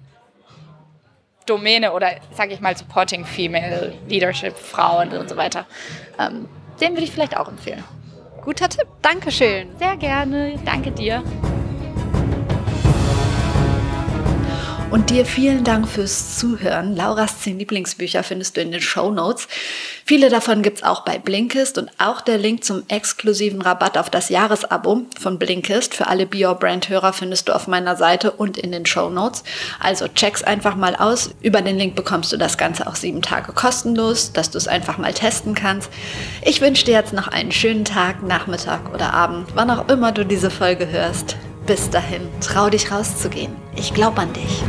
[SPEAKER 3] Domäne oder sage ich mal Supporting Female Leadership, Frauen und so weiter. Ähm, den würde ich vielleicht auch empfehlen.
[SPEAKER 2] Guter Tipp, Dankeschön.
[SPEAKER 3] Sehr gerne, danke dir.
[SPEAKER 4] Und dir vielen Dank fürs Zuhören. Lauras 10 Lieblingsbücher findest du in den Show Notes. Viele davon gibt's auch bei Blinkist und auch der Link zum exklusiven Rabatt auf das Jahresabo von Blinkist für alle Be Your Brand Hörer findest du auf meiner Seite und in den Show Notes. Also check's einfach mal aus. Über den Link bekommst du das Ganze auch sieben Tage kostenlos, dass du es einfach mal testen kannst. Ich wünsche dir jetzt noch einen schönen Tag, Nachmittag oder Abend, wann auch immer du diese Folge hörst. Bis dahin, trau dich rauszugehen. Ich glaube an dich.